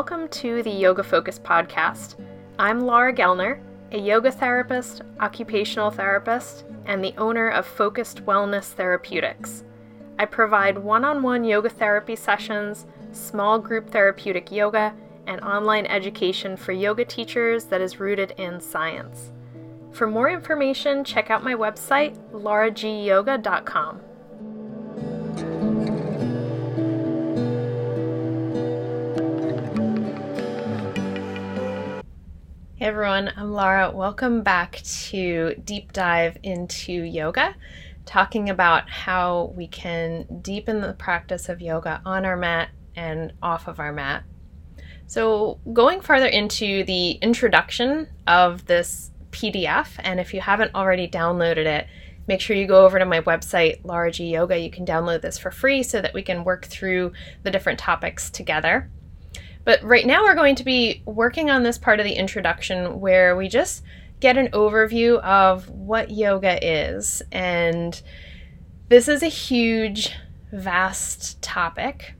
welcome to the Yoga Focus podcast. I'm Laura Gellner, a yoga therapist, occupational therapist, and the owner of Focused Wellness Therapeutics. I provide one on one yoga therapy sessions, small group therapeutic yoga, and online education for yoga teachers that is rooted in science. For more information, check out my website, lauragyoga.com. Hey everyone, I'm Laura. Welcome back to Deep Dive into Yoga, talking about how we can deepen the practice of yoga on our mat and off of our mat. So, going farther into the introduction of this PDF, and if you haven't already downloaded it, make sure you go over to my website, Laura G Yoga. You can download this for free so that we can work through the different topics together. But right now, we're going to be working on this part of the introduction where we just get an overview of what yoga is. And this is a huge, vast topic.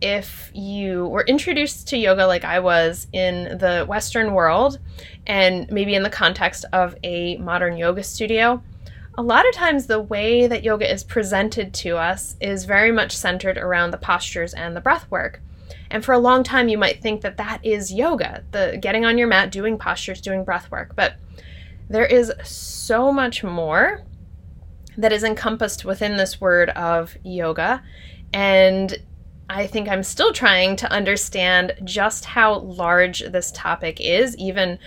If you were introduced to yoga like I was in the Western world, and maybe in the context of a modern yoga studio, a lot of times the way that yoga is presented to us is very much centered around the postures and the breath work. And for a long time, you might think that that is yoga, the getting on your mat, doing postures, doing breath work. But there is so much more that is encompassed within this word of yoga. And I think I'm still trying to understand just how large this topic is, even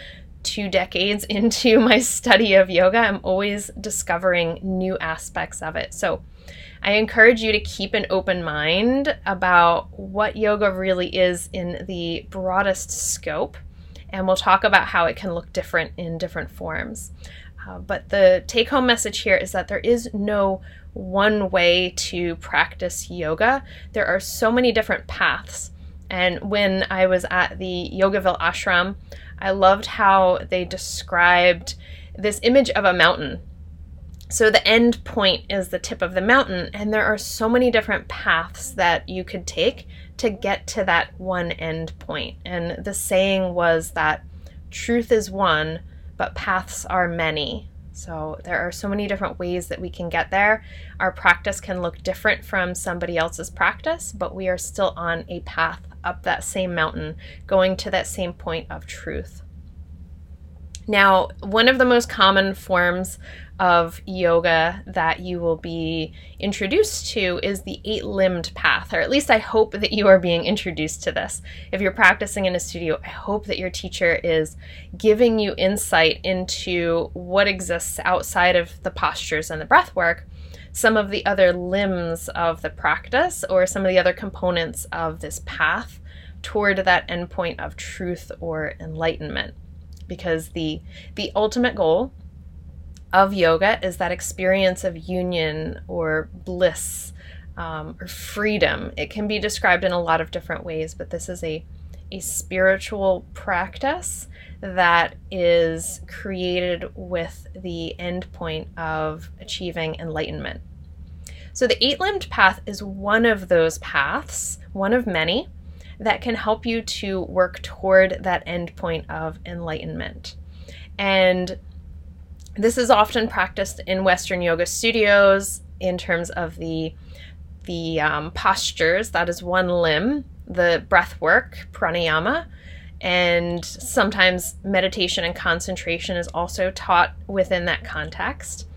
two decades into my study of yoga. I'm always discovering new aspects of it. So, I encourage you to keep an open mind about what yoga really is in the broadest scope, and we'll talk about how it can look different in different forms. Uh, but the take home message here is that there is no one way to practice yoga. There are so many different paths. And when I was at the Yogaville ashram, I loved how they described this image of a mountain so the end point is the tip of the mountain, and there are so many different paths that you could take to get to that one end point. And the saying was that truth is one, but paths are many. So there are so many different ways that we can get there. Our practice can look different from somebody else's practice, but we are still on a path up that same mountain, going to that same point of truth. Now, one of the most common forms of yoga that you will be introduced to is the eight limbed path, or at least I hope that you are being introduced to this. If you're practicing in a studio, I hope that your teacher is giving you insight into what exists outside of the postures and the breath work, some of the other limbs of the practice, or some of the other components of this path toward that endpoint of truth or enlightenment because the the ultimate goal of yoga is that experience of union or bliss um, or freedom. It can be described in a lot of different ways, but this is a, a spiritual practice that is created with the end point of achieving enlightenment. So, the eight limbed path is one of those paths, one of many, that can help you to work toward that end point of enlightenment. And this is often practiced in Western yoga studios in terms of the the um, postures. That is one limb. The breath work, pranayama, and sometimes meditation and concentration is also taught within that context.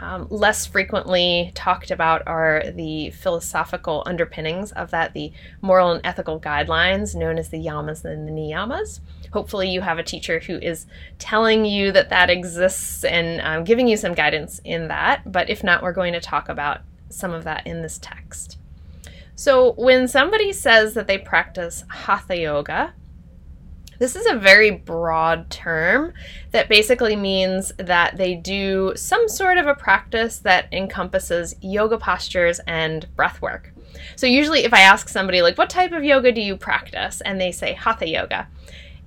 Um, less frequently talked about are the philosophical underpinnings of that, the moral and ethical guidelines known as the yamas and the niyamas. Hopefully, you have a teacher who is telling you that that exists and um, giving you some guidance in that. But if not, we're going to talk about some of that in this text. So, when somebody says that they practice hatha yoga, this is a very broad term that basically means that they do some sort of a practice that encompasses yoga postures and breath work. So, usually, if I ask somebody, like, what type of yoga do you practice? and they say hatha yoga,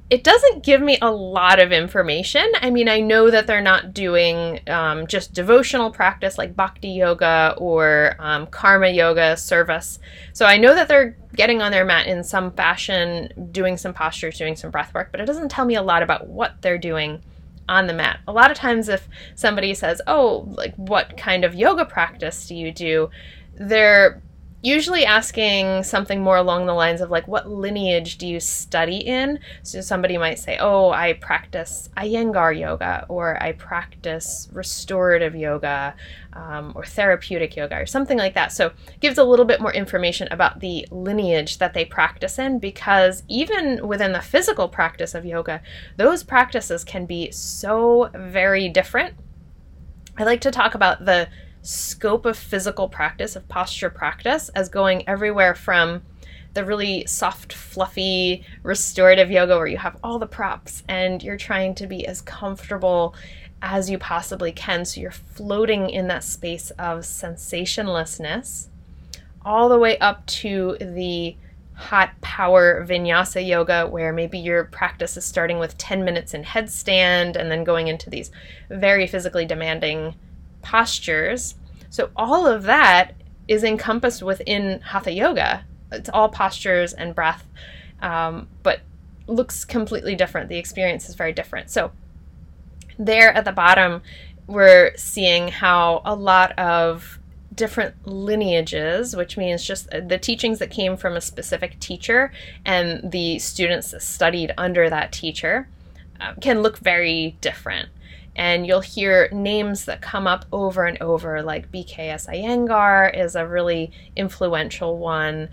it doesn't give me a lot of information. I mean, I know that they're not doing um, just devotional practice like bhakti yoga or um, karma yoga service. So I know that they're getting on their mat in some fashion, doing some postures, doing some breath work, but it doesn't tell me a lot about what they're doing on the mat. A lot of times, if somebody says, Oh, like, what kind of yoga practice do you do? They're usually asking something more along the lines of like what lineage do you study in? So somebody might say oh i practice iyengar yoga or i practice restorative yoga um, or therapeutic yoga or something like that. So gives a little bit more information about the lineage that they practice in because even within the physical practice of yoga those practices can be so very different. I like to talk about the scope of physical practice, of posture practice, as going everywhere from the really soft, fluffy, restorative yoga where you have all the props and you're trying to be as comfortable as you possibly can. So you're floating in that space of sensationlessness, all the way up to the hot power vinyasa yoga, where maybe your practice is starting with 10 minutes in headstand and then going into these very physically demanding postures. So all of that is encompassed within hatha yoga. It's all postures and breath, um, but looks completely different. The experience is very different. So there at the bottom, we're seeing how a lot of different lineages, which means just the teachings that came from a specific teacher and the students that studied under that teacher, um, can look very different and you'll hear names that come up over and over, like BKS Iyengar is a really influential one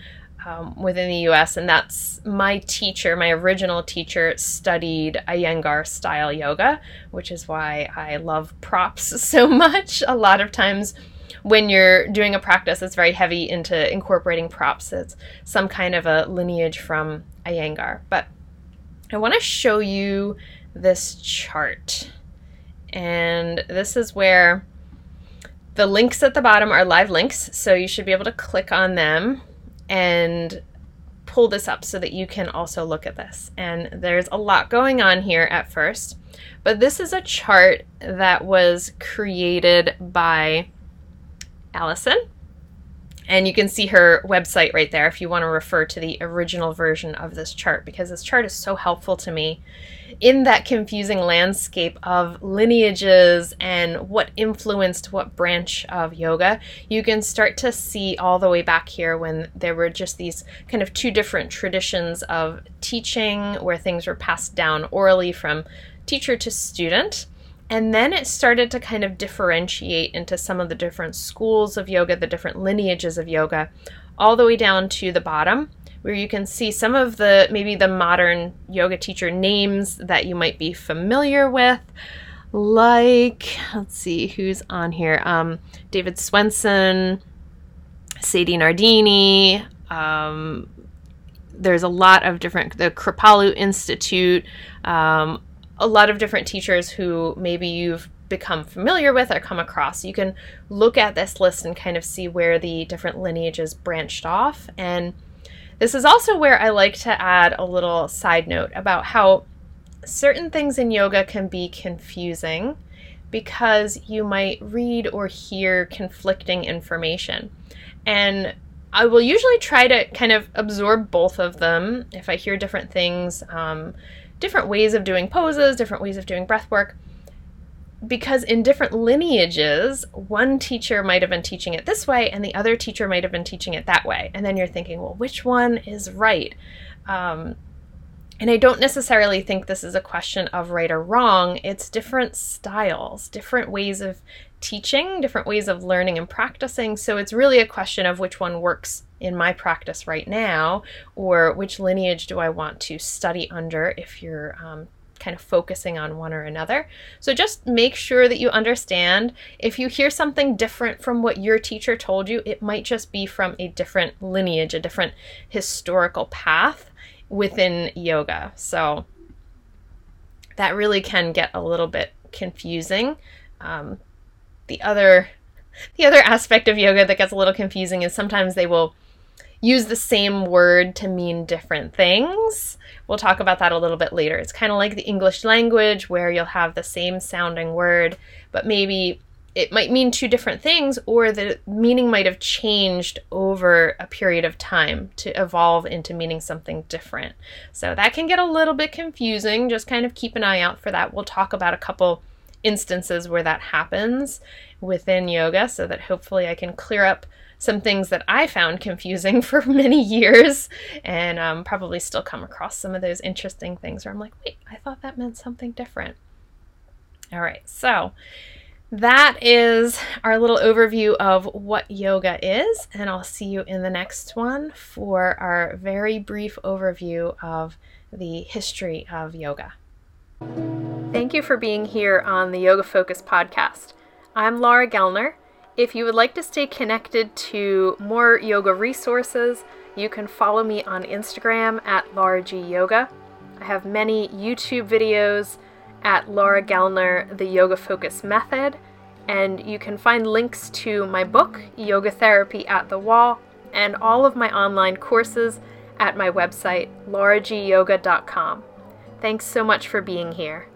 um, within the US, and that's my teacher, my original teacher studied Iyengar style yoga, which is why I love props so much. A lot of times, when you're doing a practice that's very heavy into incorporating props, it's some kind of a lineage from Iyengar. But I want to show you this chart. And this is where the links at the bottom are live links. So you should be able to click on them and pull this up so that you can also look at this. And there's a lot going on here at first, but this is a chart that was created by Allison. And you can see her website right there if you want to refer to the original version of this chart because this chart is so helpful to me in that confusing landscape of lineages and what influenced what branch of yoga. You can start to see all the way back here when there were just these kind of two different traditions of teaching where things were passed down orally from teacher to student and then it started to kind of differentiate into some of the different schools of yoga, the different lineages of yoga, all the way down to the bottom, where you can see some of the maybe the modern yoga teacher names that you might be familiar with. Like, let's see who's on here. Um, David Swenson, Sadie Nardini. Um, there's a lot of different, the Kripalu Institute, um, a lot of different teachers who maybe you've become familiar with or come across. You can look at this list and kind of see where the different lineages branched off. And this is also where I like to add a little side note about how certain things in yoga can be confusing because you might read or hear conflicting information. And I will usually try to kind of absorb both of them if I hear different things. Um, different ways of doing poses, different ways of doing breath work. Because in different lineages, one teacher might have been teaching it this way and the other teacher might have been teaching it that way. And then you're thinking, well, which one is right? Um, and I don't necessarily think this is a question of right or wrong. It's different styles, different ways of teaching, different ways of learning and practicing. So it's really a question of which one works in my practice right now, or which lineage do I want to study under if you're um, kind of focusing on one or another. So just make sure that you understand if you hear something different from what your teacher told you, it might just be from a different lineage, a different historical path within yoga. So that really can get a little bit confusing. Um, the other the other aspect of yoga that gets a little confusing is sometimes they will use the same word to mean different things. We'll talk about that a little bit later. It's kind of like the English language where you'll have the same sounding word, but maybe it might mean two different things, or the meaning might have changed over a period of time to evolve into meaning something different. So that can get a little bit confusing. Just kind of keep an eye out for that. We'll talk about a couple instances where that happens within yoga so that hopefully I can clear up some things that I found confusing for many years and um, probably still come across some of those interesting things where I'm like, wait, I thought that meant something different. All right, so that is our little overview of what yoga is, and I'll see you in the next one for our very brief overview of the history of yoga. Thank you for being here on the Yoga Focus podcast. I'm Laura Gellner. If you would like to stay connected to more yoga resources, you can follow me on Instagram at Laura G Yoga. I have many YouTube videos at Laura Gellner, The Yoga Focus Method, and you can find links to my book, Yoga Therapy at the Wall, and all of my online courses at my website, lauragyoga.com. Thanks so much for being here.